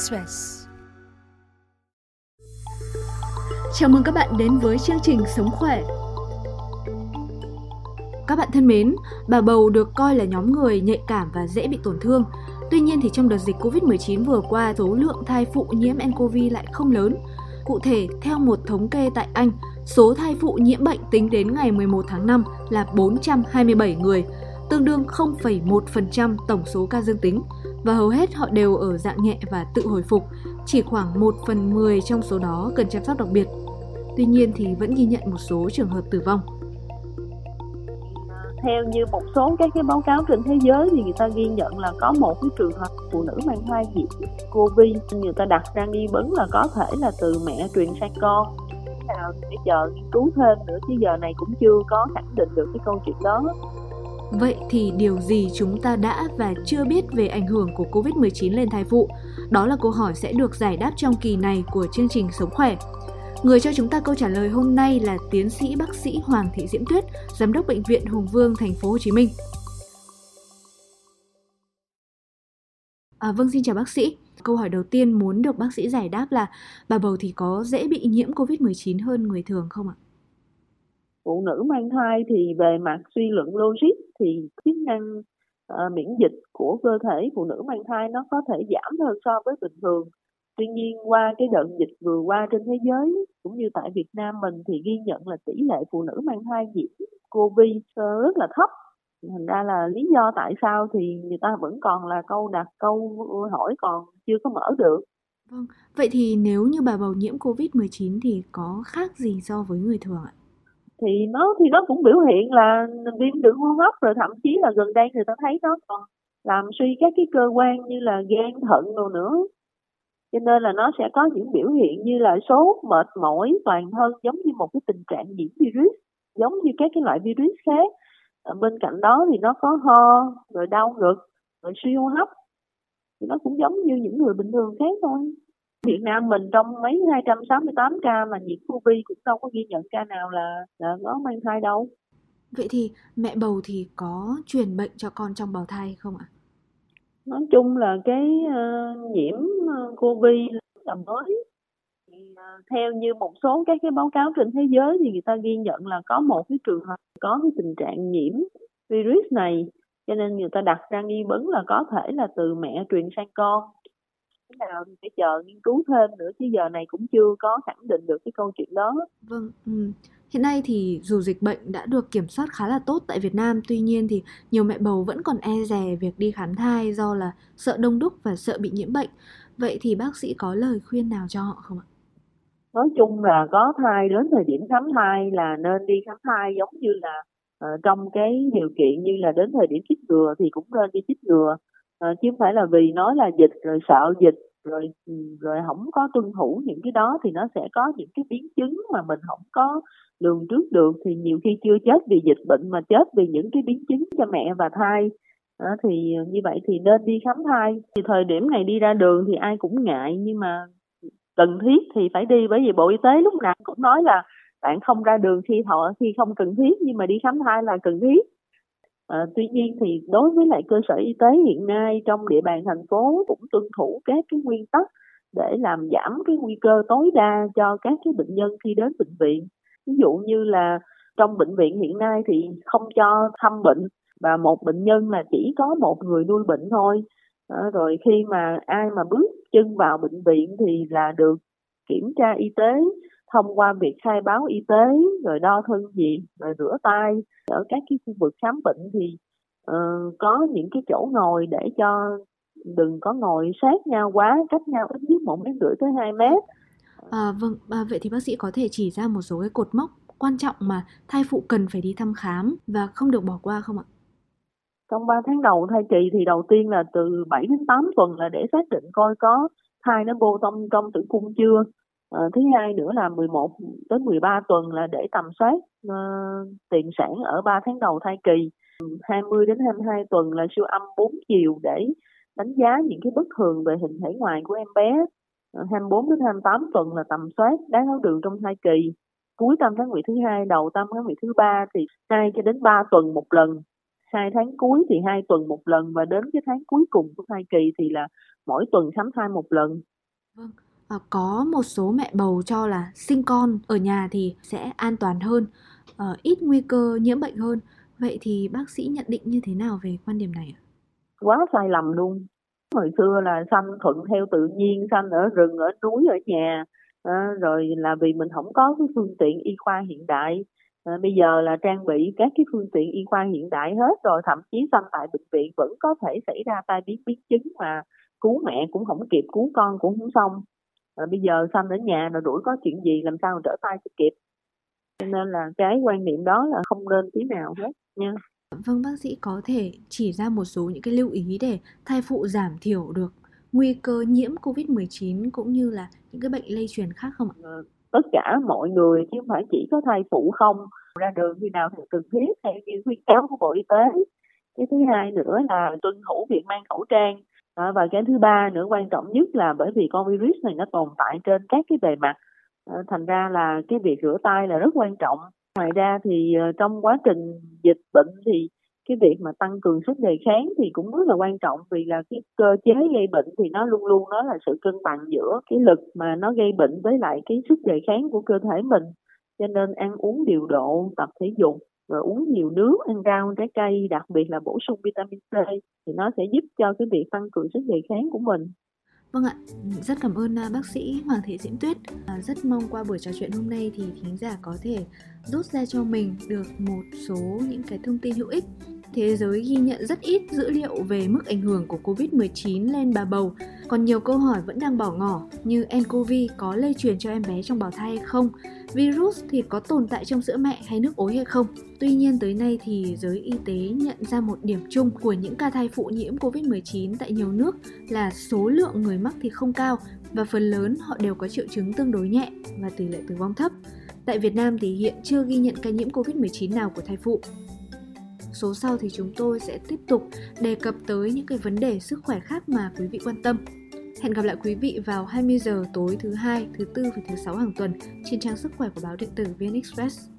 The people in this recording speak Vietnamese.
Express. Chào mừng các bạn đến với chương trình Sống khỏe. Các bạn thân mến, bà bầu được coi là nhóm người nhạy cảm và dễ bị tổn thương. Tuy nhiên thì trong đợt dịch Covid-19 vừa qua, số lượng thai phụ nhiễm nCoV lại không lớn. Cụ thể, theo một thống kê tại Anh, số thai phụ nhiễm bệnh tính đến ngày 11 tháng 5 là 427 người, tương đương 0,1% tổng số ca dương tính và hầu hết họ đều ở dạng nhẹ và tự hồi phục, chỉ khoảng 1 phần 10 trong số đó cần chăm sóc đặc biệt. Tuy nhiên thì vẫn ghi nhận một số trường hợp tử vong. Theo như một số các cái báo cáo trên thế giới thì người ta ghi nhận là có một cái trường hợp phụ nữ mang thai nhiễm Covid, người ta đặt ra nghi vấn là có thể là từ mẹ truyền sang con nào để chờ nghiên cứu thêm nữa chứ giờ này cũng chưa có khẳng định được cái câu chuyện đó Vậy thì điều gì chúng ta đã và chưa biết về ảnh hưởng của Covid-19 lên thai phụ? Đó là câu hỏi sẽ được giải đáp trong kỳ này của chương trình Sống khỏe. Người cho chúng ta câu trả lời hôm nay là tiến sĩ bác sĩ Hoàng Thị Diễm Tuyết, giám đốc bệnh viện Hùng Vương thành phố Hồ Chí Minh. À, vâng xin chào bác sĩ. Câu hỏi đầu tiên muốn được bác sĩ giải đáp là bà bầu thì có dễ bị nhiễm Covid-19 hơn người thường không ạ? Phụ nữ mang thai thì về mặt suy luận logic thì chức năng uh, miễn dịch của cơ thể phụ nữ mang thai nó có thể giảm hơn so với bình thường. Tuy nhiên qua cái đợt dịch vừa qua trên thế giới cũng như tại Việt Nam mình thì ghi nhận là tỷ lệ phụ nữ mang thai nhiễm covid ờ, rất là thấp. Thành ra là lý do tại sao thì người ta vẫn còn là câu đặt câu hỏi còn chưa có mở được. Vâng vậy thì nếu như bà bầu nhiễm covid 19 thì có khác gì so với người thường ạ? Thì nó thì nó cũng biểu hiện là viêm đường hô hấp rồi, thậm chí là gần đây người ta thấy nó còn làm suy các cái cơ quan như là gan thận đồ nữa. Cho nên là nó sẽ có những biểu hiện như là sốt, mệt mỏi, toàn thân, giống như một cái tình trạng nhiễm virus, giống như các cái loại virus khác. Ở bên cạnh đó thì nó có ho, rồi đau ngực, rồi suy hô hấp. Thì nó cũng giống như những người bình thường khác thôi. Việt Nam mình trong mấy 268 ca mà nhiễm Covid cũng đâu có ghi nhận ca nào là là có mang thai đâu. Vậy thì mẹ bầu thì có truyền bệnh cho con trong bào thai không ạ? Nói chung là cái uh, nhiễm uh, Covid là mới thì, uh, theo như một số các cái báo cáo trên thế giới thì người ta ghi nhận là có một cái trường hợp có cái tình trạng nhiễm virus này cho nên người ta đặt ra nghi vấn là có thể là từ mẹ truyền sang con nào thì phải chờ nghiên cứu thêm nữa chứ giờ này cũng chưa có khẳng định được cái câu chuyện đó. Vâng, ừ. Hiện nay thì dù dịch bệnh đã được kiểm soát khá là tốt tại Việt Nam, tuy nhiên thì nhiều mẹ bầu vẫn còn e dè việc đi khám thai do là sợ đông đúc và sợ bị nhiễm bệnh. Vậy thì bác sĩ có lời khuyên nào cho họ không ạ? Nói chung là có thai đến thời điểm khám thai là nên đi khám thai giống như là uh, trong cái điều kiện như là đến thời điểm chích ngừa thì cũng nên đi chích ngừa à, chứ không phải là vì nói là dịch rồi sợ dịch rồi ừ, rồi không có tuân thủ những cái đó thì nó sẽ có những cái biến chứng mà mình không có lường trước được. Thì nhiều khi chưa chết vì dịch bệnh mà chết vì những cái biến chứng cho mẹ và thai. À, thì như vậy thì nên đi khám thai. Thì thời điểm này đi ra đường thì ai cũng ngại nhưng mà cần thiết thì phải đi bởi vì bộ y tế lúc nào cũng nói là bạn không ra đường khi thọ khi không cần thiết nhưng mà đi khám thai là cần thiết. À, tuy nhiên thì đối với lại cơ sở y tế hiện nay trong địa bàn thành phố cũng tuân thủ các cái nguyên tắc để làm giảm cái nguy cơ tối đa cho các cái bệnh nhân khi đến bệnh viện. Ví dụ như là trong bệnh viện hiện nay thì không cho thăm bệnh và một bệnh nhân là chỉ có một người nuôi bệnh thôi. À, rồi khi mà ai mà bước chân vào bệnh viện thì là được kiểm tra y tế thông qua việc khai báo y tế rồi đo thân nhiệt rồi rửa tay. Ở các cái khu vực khám bệnh thì uh, có những cái chỗ ngồi để cho đừng có ngồi sát nhau quá cách nhau ít nhất một mét rưỡi tới hai mét. À, vâng à, vậy thì bác sĩ có thể chỉ ra một số cái cột mốc quan trọng mà thai phụ cần phải đi thăm khám và không được bỏ qua không ạ? Trong 3 tháng đầu thai kỳ thì đầu tiên là từ 7 đến 8 tuần là để xác định coi có thai nó bô trong trong tử cung chưa À, thứ hai nữa là 11 đến 13 tuần là để tầm soát uh, tiền sản ở 3 tháng đầu thai kỳ. 20 đến 22 tuần là siêu âm 4 chiều để đánh giá những cái bất thường về hình thể ngoài của em bé. Ờ, 24 đến 28 tuần là tầm soát đái tháo đường trong thai kỳ. Cuối tam tháng nguyệt thứ hai, đầu tam tháng nguyệt thứ ba thì 2 cho đến 3 tuần một lần. hai tháng cuối thì hai tuần một lần và đến cái tháng cuối cùng của thai kỳ thì là mỗi tuần khám thai một lần. Vâng, Ờ, có một số mẹ bầu cho là sinh con ở nhà thì sẽ an toàn hơn, ờ, ít nguy cơ nhiễm bệnh hơn. Vậy thì bác sĩ nhận định như thế nào về quan điểm này ạ? Quá sai lầm luôn. Hồi xưa là sanh thuận theo tự nhiên, sanh ở rừng, ở núi, ở nhà, à, rồi là vì mình không có cái phương tiện y khoa hiện đại à, bây giờ là trang bị các cái phương tiện y khoa hiện đại hết rồi thậm chí sanh tại bệnh viện vẫn có thể xảy ra tai biến biến chứng mà cứu mẹ cũng không kịp cứu con cũng không xong à, bây giờ sanh ở nhà rồi đuổi có chuyện gì làm sao mà trở tay cho kịp? Cho nên là cái quan niệm đó là không nên tí nào hết nha. Vâng bác sĩ có thể chỉ ra một số những cái lưu ý để thai phụ giảm thiểu được nguy cơ nhiễm Covid-19 cũng như là những cái bệnh lây truyền khác không ạ? Ờ, tất cả mọi người chứ không phải chỉ có thai phụ không. Ra đường khi nào thì cần thiết theo như khuyến cáo của bộ y tế. Cái thứ hai nữa là tuân thủ việc mang khẩu trang à, và cái thứ ba nữa quan trọng nhất là bởi vì con virus này nó tồn tại trên các cái bề mặt à, thành ra là cái việc rửa tay là rất quan trọng. Ngoài ra thì uh, trong quá trình dịch bệnh thì cái việc mà tăng cường sức đề kháng thì cũng rất là quan trọng vì là cái cơ chế gây bệnh thì nó luôn luôn nó là sự cân bằng giữa cái lực mà nó gây bệnh với lại cái sức đề kháng của cơ thể mình. Cho nên ăn uống điều độ tập thể dục rồi uống nhiều nước ăn rau trái cây đặc biệt là bổ sung vitamin C thì nó sẽ giúp cho cái việc tăng cường sức đề kháng của mình Vâng ạ, rất cảm ơn à, bác sĩ Hoàng Thị Diễm Tuyết. À, rất mong qua buổi trò chuyện hôm nay thì thính giả có thể rút ra cho mình được một số những cái thông tin hữu ích thế giới ghi nhận rất ít dữ liệu về mức ảnh hưởng của Covid-19 lên bà bầu. Còn nhiều câu hỏi vẫn đang bỏ ngỏ như nCoV có lây truyền cho em bé trong bào thai hay không? Virus thì có tồn tại trong sữa mẹ hay nước ối hay không? Tuy nhiên tới nay thì giới y tế nhận ra một điểm chung của những ca thai phụ nhiễm Covid-19 tại nhiều nước là số lượng người mắc thì không cao và phần lớn họ đều có triệu chứng tương đối nhẹ và tỷ lệ tử vong thấp. Tại Việt Nam thì hiện chưa ghi nhận ca nhiễm Covid-19 nào của thai phụ số sau thì chúng tôi sẽ tiếp tục đề cập tới những cái vấn đề sức khỏe khác mà quý vị quan tâm. Hẹn gặp lại quý vị vào 20 giờ tối thứ hai, thứ tư và thứ sáu hàng tuần trên trang sức khỏe của báo điện tử VN Express.